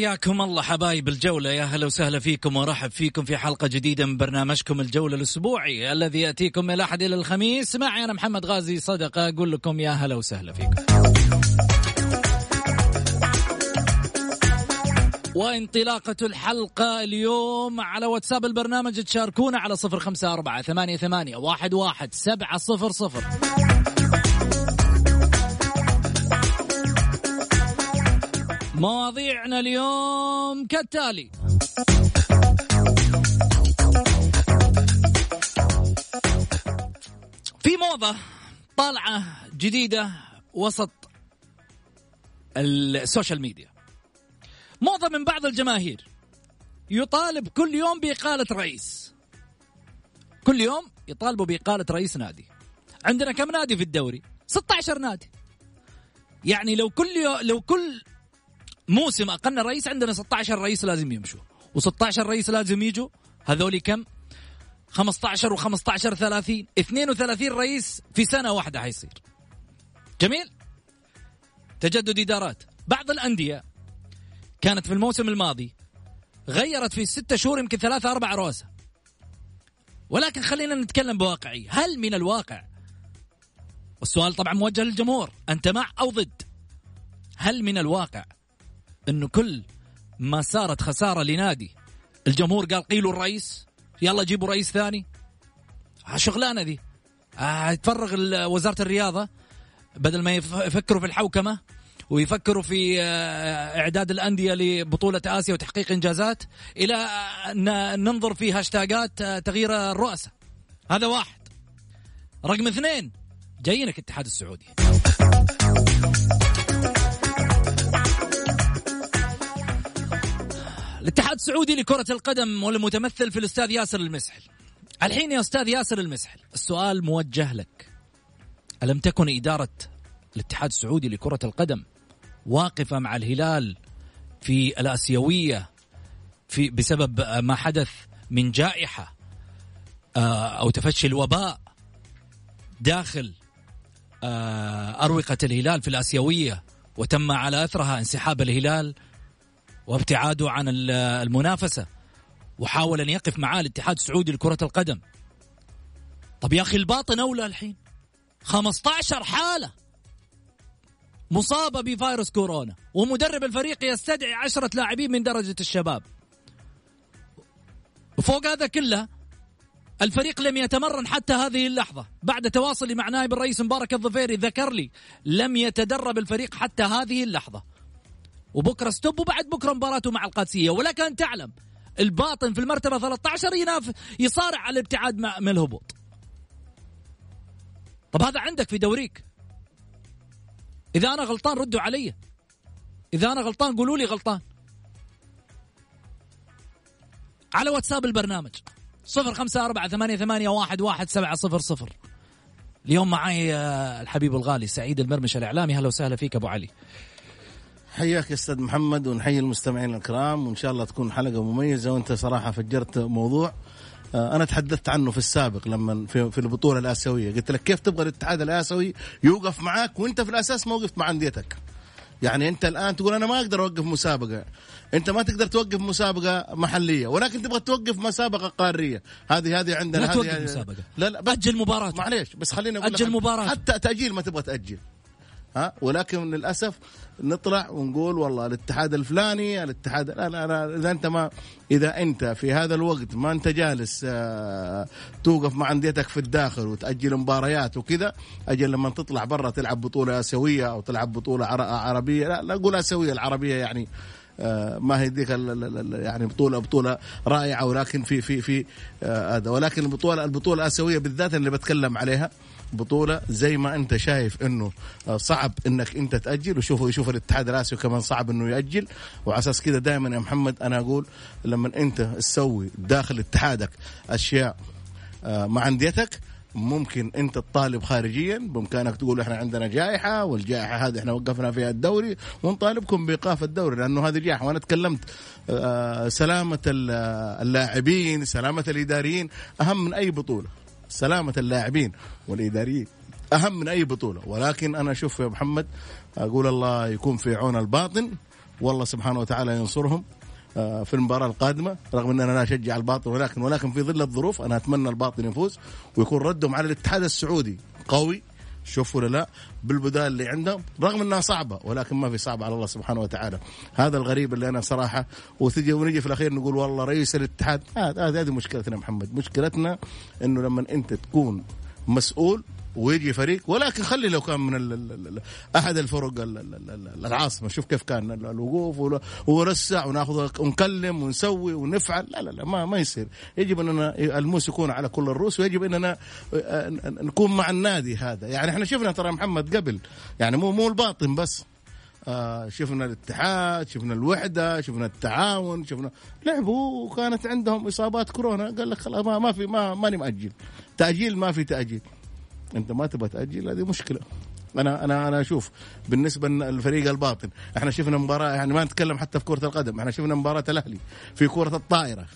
حياكم الله حبايب الجولة. يا هلا وسهلا فيكم ورحب فيكم في حلقة جديدة من برنامجكم الجولة الأسبوعي الذي يأتيكم من الأحد إلى الخميس. معي أنا محمد غازي صدقة. أقول لكم يا هلا وسهلا فيكم. وانطلاقة الحلقة اليوم على واتساب البرنامج تشاركونا على صفر خمسة أربعة ثمانية ثمانية واحد واحد سبعة صفر صفر. مواضيعنا اليوم كالتالي. في موضة طالعة جديدة وسط السوشيال ميديا. موضة من بعض الجماهير. يطالب كل يوم بإقالة رئيس. كل يوم يطالبوا بإقالة رئيس نادي. عندنا كم نادي في الدوري؟ 16 نادي. يعني لو كل يو... لو كل موسم اقلنا رئيس عندنا 16 رئيس لازم يمشوا. و16 رئيس لازم يجوا. هذول كم؟ 15 و15 30 32 رئيس في سنة واحدة حيصير. جميل؟ تجدد إدارات. بعض الأندية كانت في الموسم الماضي غيرت في ستة شهور يمكن ثلاثة أربع رؤساء. ولكن خلينا نتكلم بواقعية هل من الواقع؟ والسؤال طبعا موجه للجمهور. أنت مع أو ضد؟ هل من الواقع إنه كل ما صارت خسارة لنادي الجمهور قال قيلوا الرئيس يلا جيبوا رئيس ثاني. شغلانة ذي آه، تفرغ وزارة الرياضة بدل ما يفكروا في الحوكمة ويفكروا في آه، إعداد الأندية لبطولة آسيا وتحقيق إنجازات إلى أن ننظر في هاشتاجات آه، تغيير الرؤساء. هذا واحد. رقم اثنين جايينك الاتحاد السعودي. الاتحاد السعودي لكرة القدم والمتمثل في الأستاذ ياسر المسحل. الحين يا أستاذ ياسر المسحل السؤال موجه لك. ألم تكن إدارة الاتحاد السعودي لكرة القدم واقفة مع الهلال في الآسيوية في بسبب ما حدث من جائحة آه، أو تفشي الوباء داخل آه، أروقة الهلال في الآسيوية وتم على أثرها انسحاب الهلال وابتعاده عن المنافسة وحاول أن يقف معاه الاتحاد السعودي لكرة القدم. طب يا أخي الباطن أولى الحين. 15 حالة مصابة بفيروس كورونا ومدرب الفريق يستدعي عشرة لاعبين من درجة الشباب. وفوق هذا كله الفريق لم يتمرن حتى هذه اللحظة. بعد تواصلي مع نائب الرئيس مبارك الظفيري ذكر لي لم يتدرب الفريق حتى هذه اللحظة. وبكرة ستوب وبعد بكرة مباراته مع القادسية. ولك أن تعلم الباطن في المرتبة 13 يناف يصارع على الابتعاد من الهبوط طب هذا عندك في دوريك. إذا أنا غلطان ردوا علي. إذا أنا غلطان قولوا لي غلطان. على واتساب البرنامج. صفر خمسة أربعة ثمانية, ثمانية واحد, واحد سبعة صفر صفر. اليوم معي آه، الحبيب الغالي سعيد المرمش الإعلامي. هلا وسهلا فيك أبو علي. حياك يا أستاذ محمد ونحيي المستمعين الكرام وإن شاء الله تكون حلقة مميزة وأنت صراحة فجرت موضوع. آه، أنا تحدثت عنه في السابق لما في, في البطولة الآسيوية. قلت لك كيف تبغى الاتحاد الآسيوي يوقف معاك وأنت في الأساس ما وقفت مع أنديتك؟ يعني أنت الآن تقول أنا ما أقدر أوقف مسابقة. أنت ما تقدر توقف مسابقة محلية ولكن تبغى توقف مسابقة قارية. هذه هذه عندنا لا توقف مسابقة. لا لا أجل مباراة. معليش بس خليني أقول أجل مباراة. حتى تأجيل ما تبغى تأجل. ها؟ ولكن للأسف نطلع ونقول والله الاتحاد الفلاني الاتحاد لا لا, لا إذا أنت ما إذا أنت في هذا الوقت ما أنت جالس آه توقف مع أنديتك في الداخل وتأجل مباريات وكذا أجل لما تطلع برا تلعب بطولة آسيوية أو تلعب بطولة عر- عربية لا لا أقول آسيوية العربية يعني آه، ما هي ذيك يعني بطوله بطولة رائعة ولكن في في في آه، هذا. ولكن البطوله البطولة الآسيوية بالذات اللي بتكلم عليها بطولة زي ما أنت شايف إنه آه، صعب إنك أنت تأجل. وشوفوا يشوف الاتحاد الآسيوي كمان صعب إنه يأجل. وعلى أساس كذا دائما يا محمد أنا أقول لما أنت تسوي داخل اتحادك أشياء آه، مع أنديتك ممكن أنت تطالب خارجيا. بإمكانك تقول إحنا عندنا جائحة والجائحة هذه إحنا وقفنا فيها الدوري ونطالبكم بإيقاف الدوري لأنه هذه جائحة. وأنا تكلمت آه، سلامة ال- اللاعبين سلامة الإداريين أهم من أي بطولة. سلامة اللاعبين والإداريين. أهم من أي بطولة. ولكن أنا أشوف يا محمد أقول الله يكون في عون الباطن. والله سبحانه وتعالى ينصرهم آه، في المباراة القادمة. رغم ان أنا لا اشجع الباطن ولكن ولكن في ظل الظروف أنا أتمنى الباطن يفوز ويكون ردهم على الاتحاد السعودي قوي. شوفوا ولا لا بالبدال اللي عندهم رغم إنها صعبة ولكن ما في صعب على الله سبحانه وتعالى. هذا الغريب اللي أنا صراحة وتجي ونجي في الأخير نقول والله رئيس الاتحاد هذه هذه هذه مشكلتنا يا محمد. مشكلتنا إنه لما أنت تكون مسؤول ويجي فريق ولكن خلي لو كان من ال ال ال أحد الفرق ال ال ال العاصمة شوف كيف كان ال- الوقوف ونرسع وناخذ ونكلم ونسوي ونفعل. لا لا لا ما ما يصير. يجب أننا الموس يكون على كل الرؤوس ويجب أننا نكون مع النادي هذا. يعني إحنا شفنا ترى محمد قبل يعني مو مو الباطن بس. آه شفنا الاتحاد شفنا الوحدة شفنا التعاون شفنا لعبوا وكانت عندهم إصابات كورونا قال لك خلاص ما, ما في ما ماني مأجل. تأجيل ما في تأجيل. انت ما تبغى تأجل هذه مشكلة. أنا أنا أنا أشوف بالنسبة للفريق الباطن إحنا شفنا مباراة يعني ما نتكلم حتى في كرة القدم إحنا شفنا مباراة الأهلي في كرة الطائرة.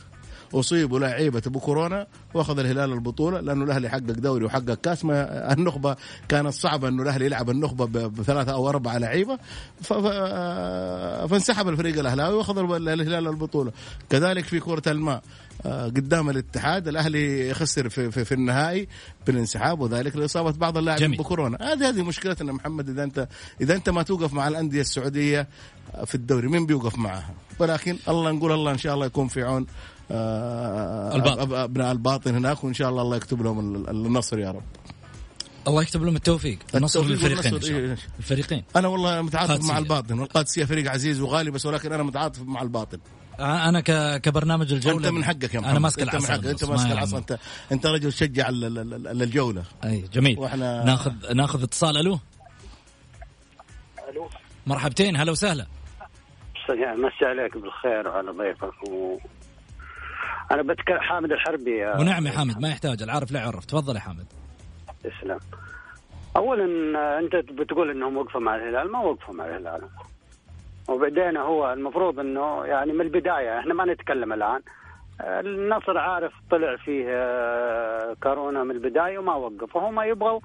اصيبوا لعيبة بكورونا وأخذ الهلال البطولة لأنه الأهلي حقق دوري وحقق كأس. ما النخبة كانت صعبة إنه الأهلي يلعب النخبة بثلاثة أو أربعة لعيبة. ف- فانسحب الفريق الأهلاوي وأخذ الهلال البطولة. كذلك في كرة الماء آه، قدام الاتحاد الأهلي خسر في, في, في النهائي بالانسحاب وذلك لإصابة بعض اللاعبين. بكورونا هذه هذه مشكلتنا محمد إذا انت إذا أنت ما توقف مع الأندية السعودية في الدوري مين بيوقف معها؟ ولكن الله نقول الله إن شاء الله يكون في عون آه، الباطن. أب- أبناء الباطن هناك وإن شاء الله الله يكتب لهم ال- ال- النصر يا رب. الله يكتب لهم التوفيق. النصر للفريقين إيه. الفريقين. أنا والله متعاطف. مع الباطن. والقادسيه فريق عزيز وغالي بس ولكن أنا متعاطف مع الباطن. أنا ك... كبرنامج الجولة. أنت من حقك يا محمد. أنا ماسك أنت العصا أنت بس، ماسك ما العصا. انت أنت رجل تشجع ال- ال- ال- الجولة. أي جميل. وإحنا- ناخذ ناخذ اتصال. ألو؟ ألو. مرحبتين. هلا وسهلا. مسي عليك. بالخير وعلى ضيفك. و... أنا بتكلم حامد الحربي ونعم يا حامد ما يحتاج العارف لا يعرف. تفضل يا حامد. تسلم. اولا آه، أنت بتقول إنهم وقفوا مع الهلال ما وقفوا مع الهلال. وبعدين هو المفروض إنه يعني من البداية إحنا ما نتكلم الآن. آه، النصر عارف طلع فيه آه، كورونا من البداية وما وقف. وهم يبغوا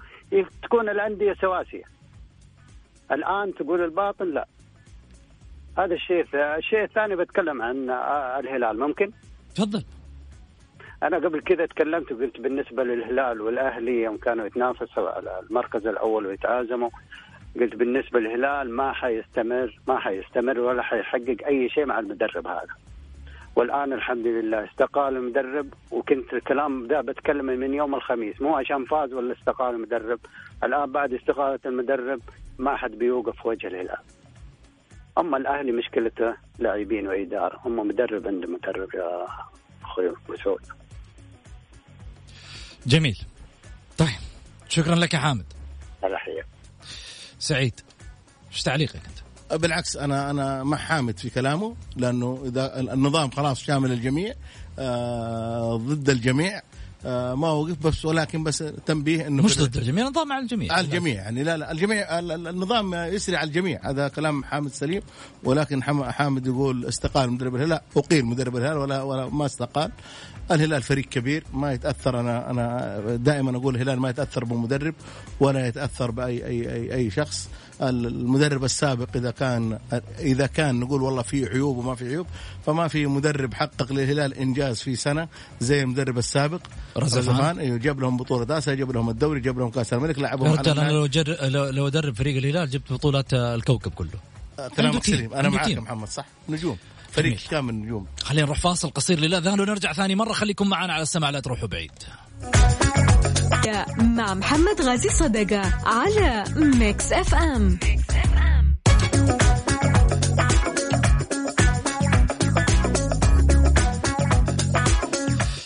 تكون الأندية سواسية. الآن تقول الباطن لا. هذا الشيء الشيء الثاني بتكلم عن الهلال ممكن؟ تفضل. أنا قبل كذا تكلمت وقلت بالنسبة للهلال والأهلي يوم كانوا يتنافسوا على المركز الأول ويتعازموا قلت بالنسبة للهلال ما حيستمر ما حيستمر ولا حيحقق أي شيء مع المدرب هذا. والآن الحمد لله استقال المدرب وكنت الكلام ده بتكلم من يوم الخميس مو عشان فاز ولا استقال المدرب الآن بعد استقالة المدرب ما حد بيوقف وجه الهلال. أما الأهلي مشكلته لاعبين وإدارة هم مدرب عند مدرب يا أخوي مسعود جميل. طيب شكرا لك يا حامد. الله يحييك. سعيد إيش تعليقك أنت؟ بالعكس أنا أنا مع حامد في كلامه لأنه إذا النظام خلاص شامل الجميع آه ضد الجميع. آه ما وقف بس ولكن بس تنبيه إنه مش ضد الجميع نظام على الجميع. على الجميع يعني لا لا الجميع ال- ال- النظام يسري على الجميع. هذا كلام حامد سليم ولكن حامد يقول استقال مدرب الهلال. لا أقيل مدرب الهلال ولا ولا ما استقال. الهلال فريق كبير ما يتأثر. أنا أنا دائما أقول الهلال ما يتأثر بمدرب ولا يتأثر بأي أي أي, أي شخص. المدرب السابق إذا كان إذا كان نقول والله في عيوب وما في عيوب فما في مدرب حقق للهلال إنجاز في سنة زي المدرب السابق رزفان. أيوه جاب لهم بطولة اسيا جاب لهم الدوري جاب لهم كأس الملك لعبهم يا رجال أنا لو جر... لو ادرب فريق الهلال جبت بطولات الكوكب كله. كلامك سليم. أنا معاك محمد صح؟ نجوم. فريق كامل نجوم. خلينا نروح فاصل قصير للأذان ونرجع ثاني مرة. خليكم معنا على السمع لا تروحوا بعيد. مع محمد غازي صدقة على Mix FM.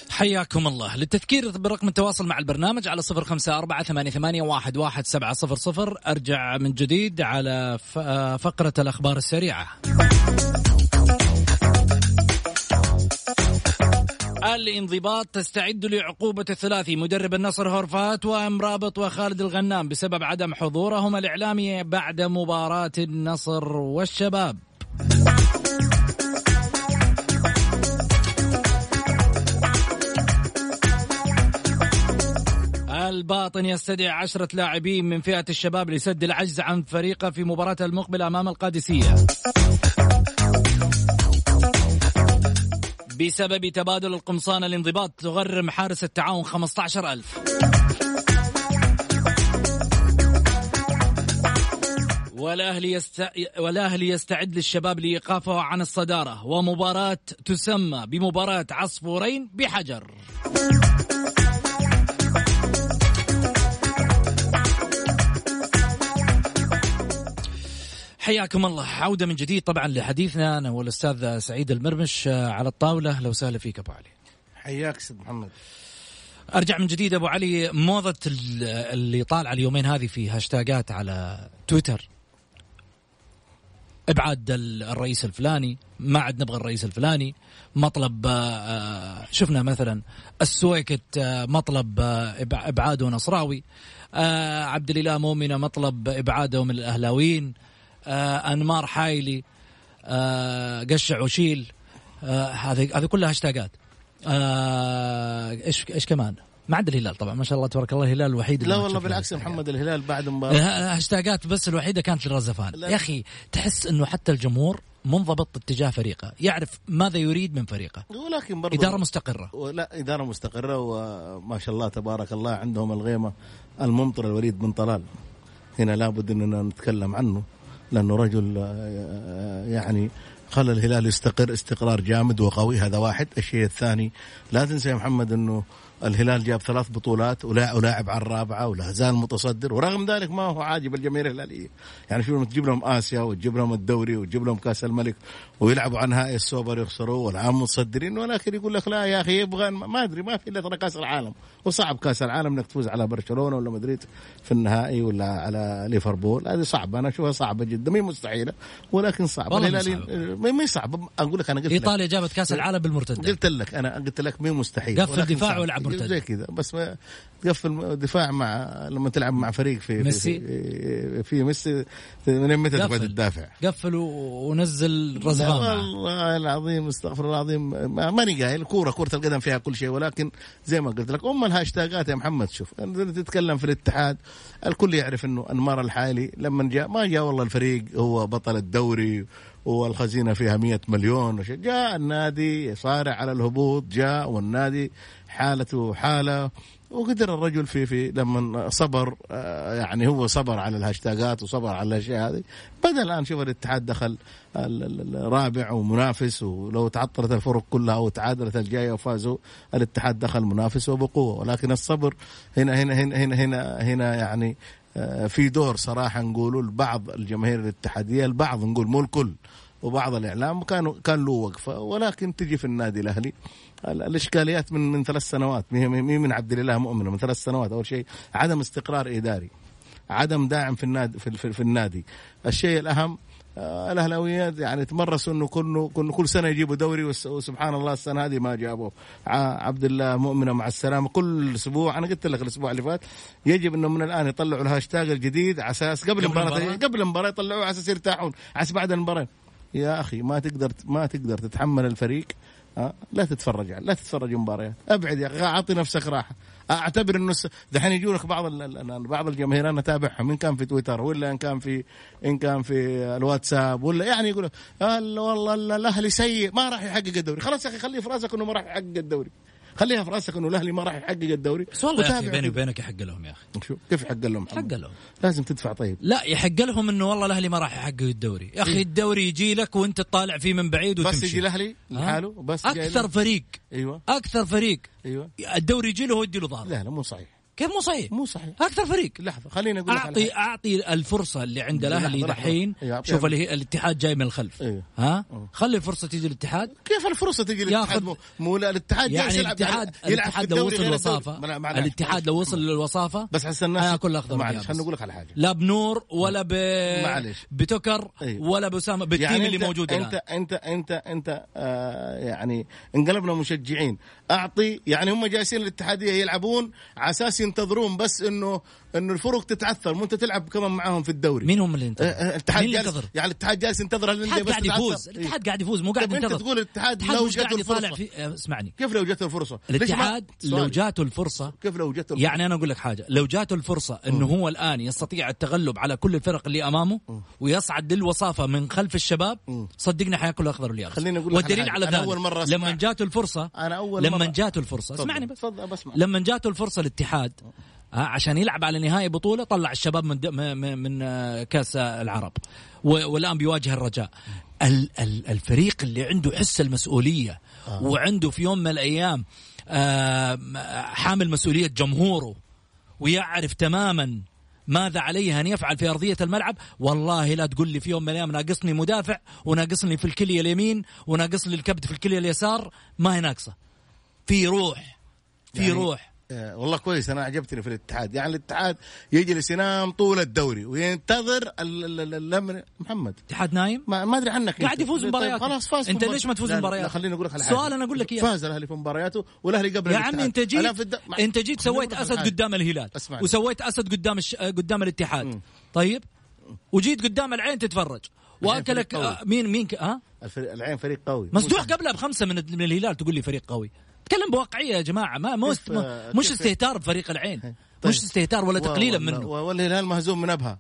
حياكم الله. للتذكير برقم التواصل مع البرنامج على صفر خمسة أربعة ثمانية, واحد, واحد سبعة صفر صفر. أرجع من جديد على فقرة الأخبار السريعة. الانضباط تستعد لعقوبة الثلاثي مدرب النصر هورفات وامرابط وخالد الغنام بسبب عدم حضورهم الإعلامي بعد مباراة النصر والشباب. الباطن يستدعي عشرة لاعبين من فئة الشباب لسد العجز عن فريقه في مباراة المقبلة أمام القادسية. بسبب تبادل القمصان الانضباط تغرم حارس التعاون 15 ألف. والأهلي, يست... والأهلي يستعد للشباب لإيقافه عن الصدارة ومباراة تسمى بمباراة عصفورين بحجر. حياكم الله. عودة من جديد طبعا لحديثنا أنا والأستاذ سعيد المرمش على الطاولة. لو سهل فيك أبو علي. حياك سيد محمد. أرجع من جديد أبو علي. موضة اللي طالعه اليومين هذه في هاشتاجات على تويتر. إبعاد الرئيس الفلاني. ما عاد نبغى الرئيس الفلاني. مطلب شفنا مثلا السويكت مطلب إبعاده نصراوي. عبد الإله مؤمنة مطلب إبعاده من الأهلاويين. آه أنمار حايلي آه قشع وشيل آه هذه هذه كلها هاشتاجات آه إيش إيش كمان؟ ما عدا الهلال طبعا ما شاء الله تبارك الله الهلال الوحيد لا والله بالعكس محمد الهلال بعد مباراة. هاشتاجات بس الوحيدة كانت للرزفان. يا أخي تحس إنه حتى الجمهور منضبط اتجاه فريقه يعرف ماذا يريد من فريقه. ولكن برضو إدارة مستقرة. لا إدارة مستقرة وما شاء الله تبارك الله عندهم الغيمة الممطر الوليد بن طلال. هنا لابد أننا نتكلم عنه. لأنه رجل يعني خلى الهلال يستقر استقرار جامد وقوي هذا واحد. الشيء الثاني لا تنسى يا محمد إنه الهلال جاب ثلاث بطولات ولاعب على الرابعة ولا زال متصدر ورغم ذلك ما هو عاجب الجماهير الهلاليه يعني شوف تجيب لهم آسيا وتجيب لهم الدوري وتجيب لهم كأس الملك ويلعبوا عن نهائي السوبر يخسروا والعام متصدرين ولكن يقول لك لا يا أخي يبغى ما أدري ما في إلا ترى كأس العالم. وصعب كأس العالم إنك تفوز على برشلونة ولا مدريد في النهائي ولا على ليفربول. هذه صعبة أنا أشوفها صعبة جدا ما هي مستحيلة ولكن صعبة. الهلالي ما صعبة. أقول لك أنا قلت إيطاليا جابت كأس العالم بالمرتدة. قلت لك أنا قلت لك ما هي مستحيل قفل دفاع والعب مرتد زي كذا. بس ما تقفل دفاع مع لما تلعب مع فريق في ميسي. في, في ميسي من متى تقعد تدافع؟ قفل ونزل رزفان والله العظيم استغفر الله العظيم. ماني قايل. كورة كرة القدم فيها كل شيء ولكن زي ما قلت لك أم الهاشتاجات يا محمد شوف تتكلم في الاتحاد الكل يعرف إنه أنمار الحالي لما جاء ما جاء والله الفريق هو بطل الدوري والخزينة فيها مية مليون جاء النادي يصارع على الهبوط جاء والنادي حالته حالة وقدر الرجل في في لما صبر يعني هو صبر على الهاشتاجات وصبر على الأشياء هذه. بدأ الآن شوف الاتحاد دخل الرابع ومنافس ولو تعطلت الفرق كلها أو تعادلت الجاية وفازوا الاتحاد دخل منافس وبقوة. ولكن الصبر هنا هنا هنا هنا هنا, هنا يعني في دور صراحة نقولوا لبعض الجماهير الاتحادية البعض نقول مو الكل وبعض الإعلام كانوا كان له وقفة ولكن تجي في النادي الأهلي. الإشكاليات من من ثلاث سنوات مي من عبد الإله مؤمنه من ثلاث سنوات أول شيء. عدم استقرار إداري عدم داعم في النادي في, في, في النادي. الشيء الأهم آه الاهلاويات يعني تمرسوا إنه كل كل كل سنة يجيبوا دوري وسبحان الله السنة هذه ما جابوا. عبد الله مؤمنة مع السلامة. كل أسبوع أنا قلت لك الأسبوع اللي فات يجب إنه من الآن يطلعوا الهاشتاج الجديد على أساس قبل المباراه قبل المباراة يطلعوه على أساس يرتاحون. على بعد المباراة. يا أخي ما تقدر ما تقدر تتحمل الفريق. أه؟ لا تتفرج لا تتفرج مباريات. أبعد يا أخي أعطي نفسك راحة. أعتبر إنه دحين يجوا لك بعض بعض الجماهير أنا أتابعهم إن كان في تويتر ولا إن كان في إن كان في الواتساب ولا يعني يقول "ال- والله ال- الأهلي سيء ما راح يحقق الدوري. خلاص يا أخي خليه في رأسك إنه ما راح يحقق الدوري. خليها في راسك إنه الأهلي ما راح يحقق الدوري. بس والله يا أخي بيني. وبينك يحق لهم يا أخي. شوف كيف يحق لهم حق؟ لهم لازم تدفع طيب. لا يحق لهم إنه والله الأهلي ما راح يحقق الدوري. يا أخي الدوري يجي لك وأنت تطالع فيه من بعيد وتمشي. بس يجي الأهلي؟ لحاله بس أكثر. فريق. أيوه. أكثر فريق. أيوه. الدوري يجي له هو يدي له ظهره لا لا مو صحيح. كيف مو صحيح؟ مو صحيح. أكثر فريق. لحظة خليني أقول لك على اعطي حاجة. أعطي الفرصة اللي عند الأهلي. دحين. إيه، شوف اللي هي الاتحاد جاي من الخلف. إيه. ها؟ خلي الفرصة تيجي للاتحاد. كيف الفرصة تجي للاتحاد؟ مو, مو لا، الاتحاد يعني يلعب الاتحاد الاتحاد لو وصل معلش، الاتحاد. لو وصل للوصافة بس حسن الناس هياكل أخضر معلش. خليني أقول لك على حاجة. لا بنور ولا ب معلش. بتكر أيوه. ولا بأسامة بالتيم يعني اللي أنت موجود انت الان انت انت أنت آه يعني انقلبنا مشجعين. أعطي يعني هم جالسين الاتحادية يلعبون على أساس ينتظرون بس إنه إنه الفرق تتعثر مو أنت تلعب كمان معاهم في الدوري مين هم اللي آه، ينتظر؟ آه، الاتحاد جالس ينتظر؟ يعني الاتحاد جالس ينتظر الانديه الاتحاد بس قاعد. يفوز إيه. الاتحاد قاعد يفوز مو قاعد طب أنت ينتظر تقول الاتحاد لو يطالع الفرصة آه، اسمعني كيف لو جته الفرصة؟ الاتحاد لو. جاته الفرصه كيف لو جته الفرصة؟ يعني أنا أقول لك حاجة لو جاته الفرصة إنه هو الآن يستطيع التغلب على كل الفرق اللي أمامه ويصعد للوصافة من خلف الشباب صدقني حياكل الاخضر واليابس خليني أقول لك والدليل. على ذلك مرة أسمع- لما جاته الفرصه أنا أول لما جاته الفرصه. اسمعني بس لما جاته الفرصة الاتحاد عشان يلعب على نهائي بطولة طلع الشباب من من- آه، كأس العرب. والآن بيواجه الرجاء. ال- ال- الفريق اللي عنده حس المسؤولية وعنده في يوم من الأيام آه، حامل مسؤولية جمهوره ويعرف تماما ماذا عليه أن يفعل في أرضية الملعب والله لا تقول لي في يوم من الأيام ناقصني مدافع وناقصني في الكلية اليمين وناقصني الكبت في الكلية اليسار ما هي ناقصة. في روح في يعني روح. آه، والله كويس أنا عجبتني في الاتحاد يعني الاتحاد يجلس ينام طول الدوري وينتظر ال- ال- ال- الأمر محمد اتحاد نايم ما, ما أدري عنك قاعد. يفوز طيب مبارياته. خلاص فاز مبار- ليش ما تفوز مبارياته؟ خليني أقول لك سؤال حاجة. أنا أقول لك إياه. فاز الأهلي في مبارياته والأهلي قبل يا الاتحاد. عمي أنت جيت الد- مع- أنت جيت سويت أسد. قدام الهلال اسمعني. وسويت أسد قدام الش... قدام الاتحاد مم. طيب وجيت قدام العين تتفرج وأكلك. آه، مين مين. ها العين فريق قوي مسدوح. قبلها بخمسة من, من الهلال تقول لي فريق قوي تكلم بواقعية يا جماعة ما كيف- مش استهتار بفريق العين. طيب. مش استهتار ولا تقليلا منه. والهلال مهزوم من أبها.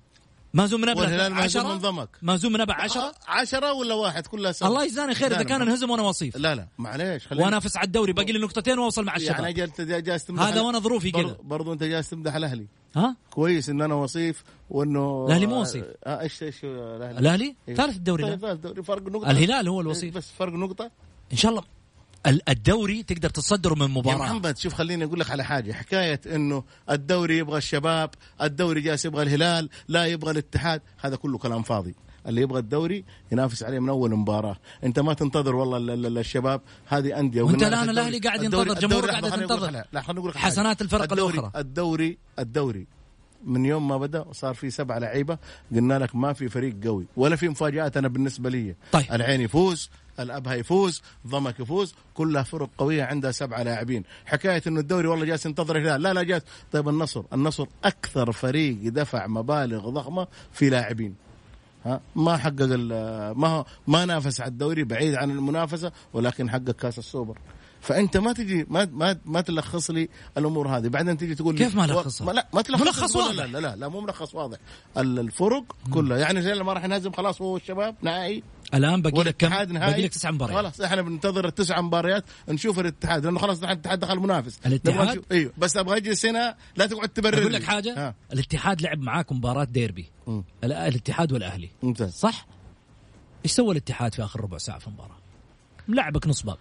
مهزوم من والهلال ابها مهزوم 10 من ضمك. مهزوم من أبها 10 عشرة ولا واحد؟ كلها سوا الله يجزاني خير إذا كان. انهزم وأنا وصيف. لا لا. معليش خليني وانافس على الدوري باقي لي نقطتين وأوصل مع الشباب. يعني أنت جالس تمدح هذا وأنا ظروفي كذا. برضو أنت جالس تمدح الأهلي. ها؟ كويس إن أنا وصيف وانه الأهلي مو وصيف. آه إيش إيش الأهلي؟ الأهلي؟ إيه. ثالث الدوري طيب. ثالث دوري. فرق نقطة؟ الهلال هو الوصيف. بس فرق نقطة؟ إن شاء الله. ال- الدوري تقدر تصدره من يا مباراه محمد شوف خليني أقول لك على حاجة. حكاية إنه الدوري يبغى الشباب الدوري جالس يبغى الهلال لا يبغى الاتحاد. هذا كله كلام فاضي. اللي يبغى الدوري ينافس عليه من أول مباراة. أنت ما تنتظر والله ال- ال- الشباب. هذه أندية وأنت الدوري- الأهلي قاعد ينتظر، أقول لك على حسنات. الفرق الدوري الأخرى. الدوري الدوري من يوم ما بدأ صار في سبعة لعيبة قلنا لك ما في فريق قوي ولا في مفاجآت أنا بالنسبة لي. طيب. العين يفوز الابها يفوز ضمك يفوز كلها فرق قوية عندها سبعه لاعبين. حكاية إنه الدوري والله جالس ينتظر الهلال لا لا جالس. طيب النصر النصر أكثر فريق دفع مبالغ ضخمة في لاعبين. ها ما حقق ما هو- ما نافس على الدوري بعيد عن المنافسة ولكن حقق كاس السوبر. فأنت ما تجي ما ما ما تلخص لي الأمور هذه بعدين تجي تقول لي كيف ما لخصها؟ لا ما تلخص ملخص واضح. لا لا لا, لا مو ملخص واضح ال- الفرق كلها يعني زي ما راح ينهزم خلاص هو الشباب نهائي الآن باقي لك كم؟ باقي لك تسع مباريات خلاص إحنا بننتظر التسع مباريات نشوف الاتحاد لأنه خلاص الاتحاد دخل منافس الاتحاد؟ إيوه بس أبغى اجلس هنا لا تقعد تبرر أقول. لك حاجة ها. الاتحاد لعب معاكم مباراة ديربي مم. ال- الاتحاد والأهلي ممتاز صح؟ إيش سوى الاتحاد في آخر ربع ساعة في المباراة؟ ملعبك نص باب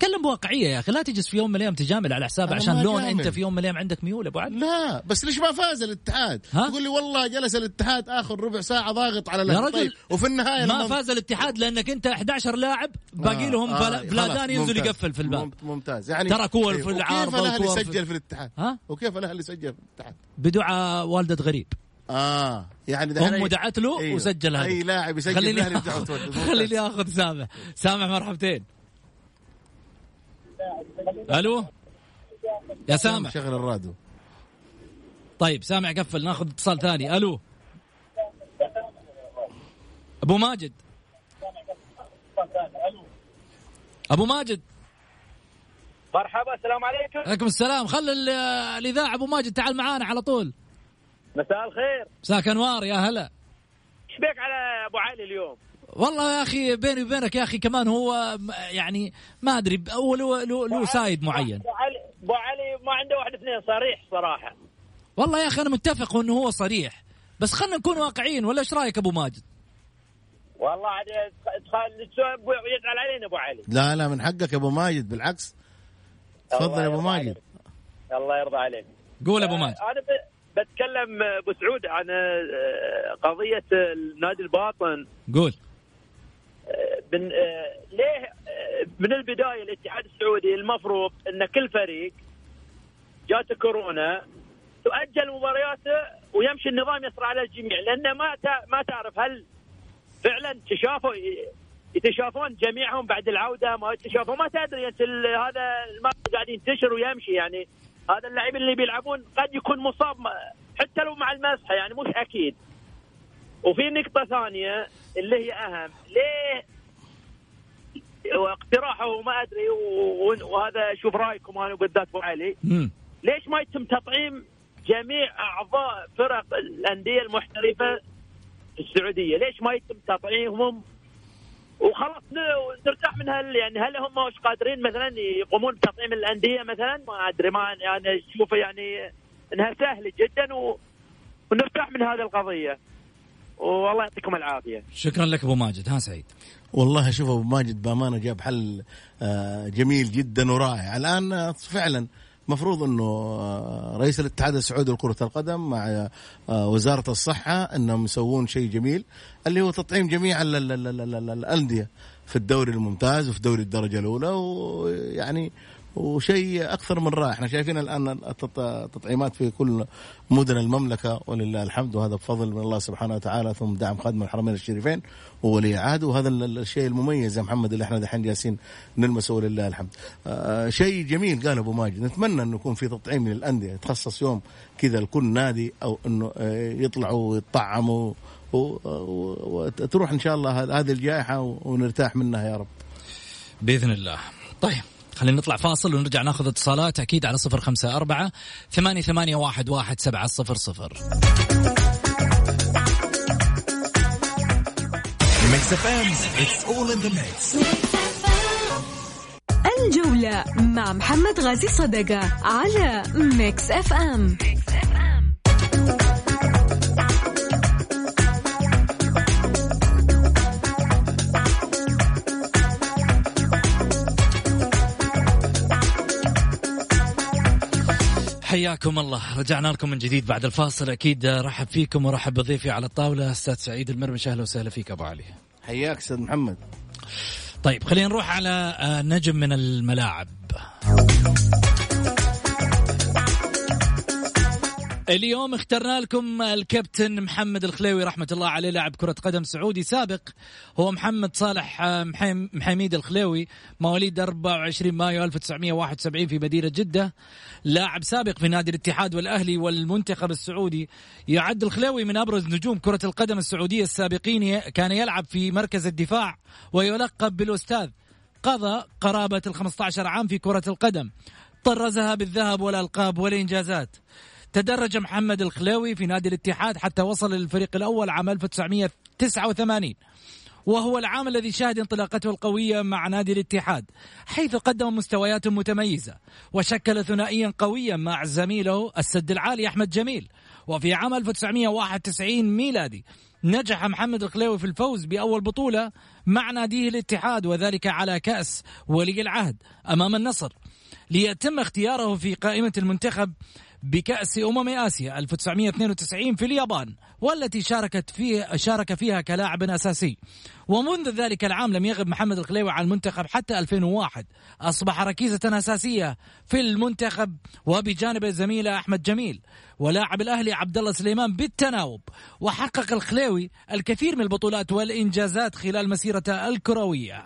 تكلم بواقعية يا أخي لا تجلس في يوم من الأيام تجامل على حساب عشان لون جامل. أنت في يوم من الأيام عندك ميول أبو علي لا بس ليش ما فاز الاتحاد؟ ها؟ تقول لي والله جلس الاتحاد آخر ربع ساعة ضاغط على. رجل طيب وفي النهاية ما فاز الاتحاد لأنك أنت 11 لاعب باقي آه، لهم آه، بلادان ينزل. يقفل في الباب ممت- ممتاز يعني ترى كور إيه، في العارضة وكيف الأهلي سجل في الاتحاد؟ ها؟ وكيف الأهلي سجل في الاتحاد؟ بدعاء والدة غريب آه يعني دحين امه دعت له أيوه. وسجل هذا أي لاعب يسجل خليني الأهلي. خليني اخذ سامح سامح مرحبتين ألو؟ يا سامح. شغل الراديو. طيب سامع قفل ناخذ اتصال ثاني. ألو؟ أبو ماجد. أبو ماجد. مرحبا السلام عليكم. عليكم السلام. خل ال- الإذاعة أبو ماجد تعال معانا على طول. مساء الخير. مساك أنوار يا هلا. إيش بيك على أبو علي اليوم؟ والله يا أخي بيني وبينك يا أخي كمان هو يعني ما أدري هو له له- له سايد معين. أبو علي أبو علي ما عنده واحد اثنين صريح صراحة. والله يا أخي أنا متفق إنه هو صريح بس خلينا نكون واقعيين ولا إيش رأيك أبو ماجد؟ والله عاد يزعل علينا أبو علي. لا لا من حقك يا أبو ماجد بالعكس. تفضل يا أبو ماجد. الله يرضى عليك. قول أبو ماجد. أنا ب- بتكلم أبو سعود عن آه، قضية النادي الباطن. قول. من آه، ليه آه، من البداية الاتحاد السعودي المفروض إن كل فريق جاته كورونا تؤجل مبارياته ويمشي النظام يسرع على الجميع لأن ما ما تعرف هل فعلا تشافوا يتشافون جميعهم بعد العودة ما يتشافون ما تدري أنت هذا المرض قاعد ينتشر ويمشي يعني هذا اللاعبين اللي بيلعبون قد يكون مصاب حتى لو مع المسحه يعني مش أكيد. وفي نقطة ثانية اللي هي أهم ليه واقتراحه ما أدري وهذا شوف رأيكم أنا بالذات أبو علي ليش ما يتم تطعيم جميع أعضاء فرق الأندية المحترفة في السعودية؟ ليش ما يتم تطعيمهم؟ وخلاص نرتاح من هل يعني هل هم مش قادرين مثلا يقومون بتطعيم الأندية مثلا؟ ما أدري ما يعني أشوف يعني إنها سهلة جدا و... ونرتاح من هذه القضية. والله يعطيكم العافية. شكرا لك أبو ماجد. ها سعيد. والله شوف أبو ماجد بأمانة جاب حل آه، جميل جدا ورائع. الآن آه، فعلا مفروض إنه آه، رئيس الاتحاد السعودي لكرة القدم مع وزارة الصحة إنهم يسوون شيء جميل اللي هو تطعيم جميع ال- ال- ال- ال- ال- الأندية في الدوري الممتاز وفي دوري الدرجة الأولى ويعني وشيء أكثر من رائع. إحنا شايفين الآن التط- التطعيمات في كل مدن المملكة ولله الحمد وهذا بفضل من الله سبحانه وتعالى ثم دعم خادم الحرمين الشريفين وولي عهد وهذا ال- ال- الشيء المميز يا محمد اللي إحنا دحين جالسين نلمسه ولله الحمد. آه شيء جميل قال أبو ماجد. نتمنى انه يكون في تطعيم للأندية. يتخصص يوم كذا لكل نادي أو إنه آه، يطلعوا ويطعموا وتروح إن شاء الله هذ- هذه الجائحة ونرتاح منها يا رب. بإذن الله. طيب. خلينا نطلع فاصل ونرجع ناخذ اتصالات. أكيد على صفر خمسة أربعة ثمانية ثمانية واحد واحد سبعة صفر صفر. Mix FM it's all in the mix الجولة مع محمد غازي صدقة على Mix FM حياكم الله. رجعنا لكم من جديد بعد الفاصل. أكيد رحب فيكم ورحب بضيفي على الطاولة أستاذ سعيد المرمش أهلا وسهلا فيك أبو علي. حياك أستاذ محمد. طيب خلينا نروح على آه، نجم من الملاعب. اليوم اخترنا لكم الكابتن محمد الخليوي رحمة الله عليه لاعب كرة قدم سعودي سابق. هو محمد صالح آه، محميد الخليوي مواليد 24 مايو 1971 في مدينة جدة. لاعب سابق في نادي الاتحاد والأهلي والمنتخب السعودي. يعد الخليوي من أبرز نجوم كرة القدم السعودية السابقين كان يلعب في مركز الدفاع ويلقب بالأستاذ قضى قرابة ال 15 عام في كرة القدم. طرزها بالذهب والألقاب والإنجازات. تدرج محمد الخليوي في نادي الاتحاد حتى وصل للفريق الأول عام 1989 وهو العام الذي شهد انطلاقته القوية مع نادي الاتحاد حيث قدم مستويات متميزة وشكل ثنائيا قويا مع زميله السد العالي أحمد جميل. وفي عام 1991 ميلادي نجح محمد الخليوي في الفوز بأول بطولة مع ناديه الاتحاد وذلك على كأس ولي العهد أمام النصر ليتم اختياره في قائمة المنتخب بكأس أمم آسيا 1992 في اليابان والتي شاركت فيه شارك فيها كلاعب أساسي. ومنذ ذلك العام لم يغب محمد الخليوي عن المنتخب حتى 2001 أصبح ركيزة أساسية في المنتخب وبجانب زميله أحمد جميل ولاعب الأهلي عبد الله سليمان بالتناوب. وحقق الخليوي الكثير من البطولات والإنجازات خلال مسيرته الكروية.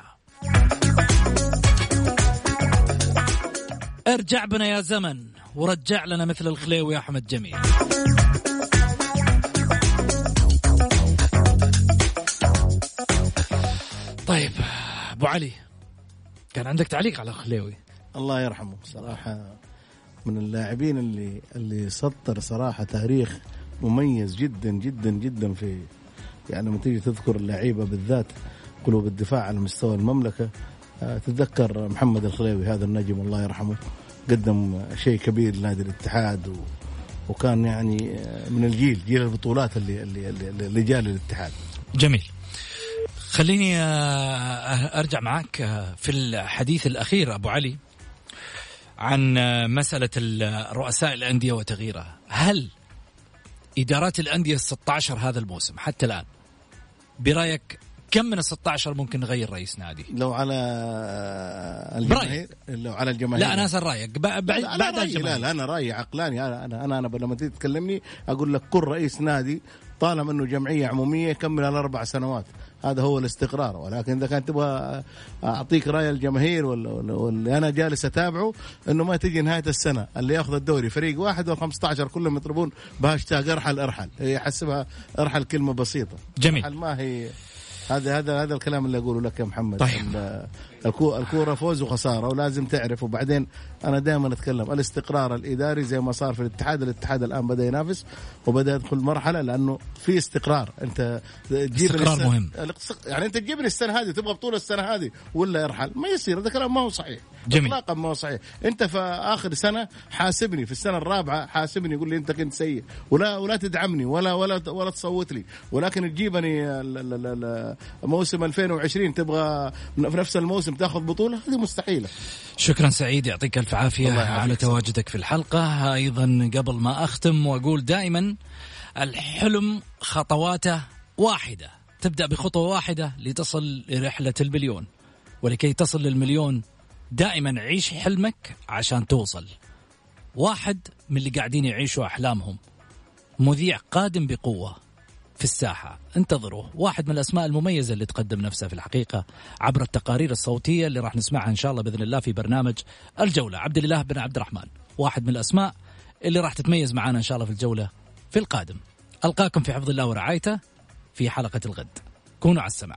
ارجع بنا يا زمن. ورجع لنا مثل الخليوي أحمد جميل. طيب أبو علي كان عندك تعليق على الخليوي؟ الله يرحمه. صراحة من اللاعبين اللي اللي سطر صراحة تاريخ مميز جدا جدا جدا في يعني لما تيجي تذكر اللعيبة بالذات قلوب الدفاع على مستوى المملكة آه، تتذكر محمد الخليوي هذا النجم الله يرحمه. قدم شيء كبير لنادي الاتحاد وكان يعني من الجيل جيل البطولات اللي اللي اللي, جاء للاتحاد. جميل. خليني آه، أرجع معك آه، في الحديث الأخير أبو علي عن مسألة ال- رؤساء الأندية وتغييرها. هل إدارات الأندية ال 16 هذا الموسم حتى الآن برأيك كم من ال 16 ممكن نغير رئيس نادي؟ لو على الجماهير لو على الجماهير. لا أنا أسأل رأيك. بعد لا, بعد رأيي لا, لا أنا رأيي عقلاني. أنا أنا أنا, أنا لما تيجي تكلمني أقول لك كل رئيس نادي طالما إنه جمعية عمومية يكمل على أربع سنوات. هذا هو الاستقرار. ولكن إذا كان تبغى أعطيك رأي الجماهير واللي أنا جالس أتابعه إنه ما تجي نهاية السنة. اللي يأخذ الدوري فريق واحد وال 15 كلهم يطلبون بهاشتاج ارحل أرحل. هي حسبها أرحل كلمة بسيطة. جميل. ما هي هذا هذا هذا الكلام اللي أقوله لك يا محمد. طيب. ال- الكو- الكورة فوز وخسارة ولازم تعرف. وبعدين أنا دائما أتكلم الاستقرار الإداري زي ما صار في الاتحاد الاتحاد الآن بدأ ينافس وبدأ يدخل مرحلة لأنه في استقرار. أنت تجيبني استقرار مهم. يعني أنت تجيبني السنة هذه تبغى بطولة السنة هذه ولا يرحل؟ ما يصير هذا كلام ما هو صحيح. جميل. اطلاقا ما هو صحيح. أنت في آخر سنة حاسبني في السنة الرابعة حاسبني يقول لي أنت كنت سيء. ولا ولا تدعمني ولا ولا ولا تصوت لي. ولكن تجيبني موسم 2020 تبغى في نفس الموسم تاخذ بطولة؟ هذه مستحيلة. شكرا سعيد يعطيك ألف عافية. على تواجدك في الحلقة. أيضا قبل ما أختم وأقول دائما الحلم خطواته واحدة. تبدأ بخطوة واحدة لتصل لرحلة المليون ولكي تصل للمليون دائما عيش حلمك عشان توصل. واحد من اللي قاعدين يعيشوا أحلامهم. مذيع قادم بقوة في الساحة. انتظروا واحد من الأسماء المميزة اللي تقدم نفسها في الحقيقة عبر التقارير الصوتية اللي راح نسمعها إن شاء الله بإذن الله في برنامج الجولة. عبد الإله بن عبد الرحمن. واحد من الأسماء اللي راح تتميز معنا إن شاء الله في الجولة في القادم. ألقاكم في حفظ الله ورعايته في حلقة الغد. كونوا على السمع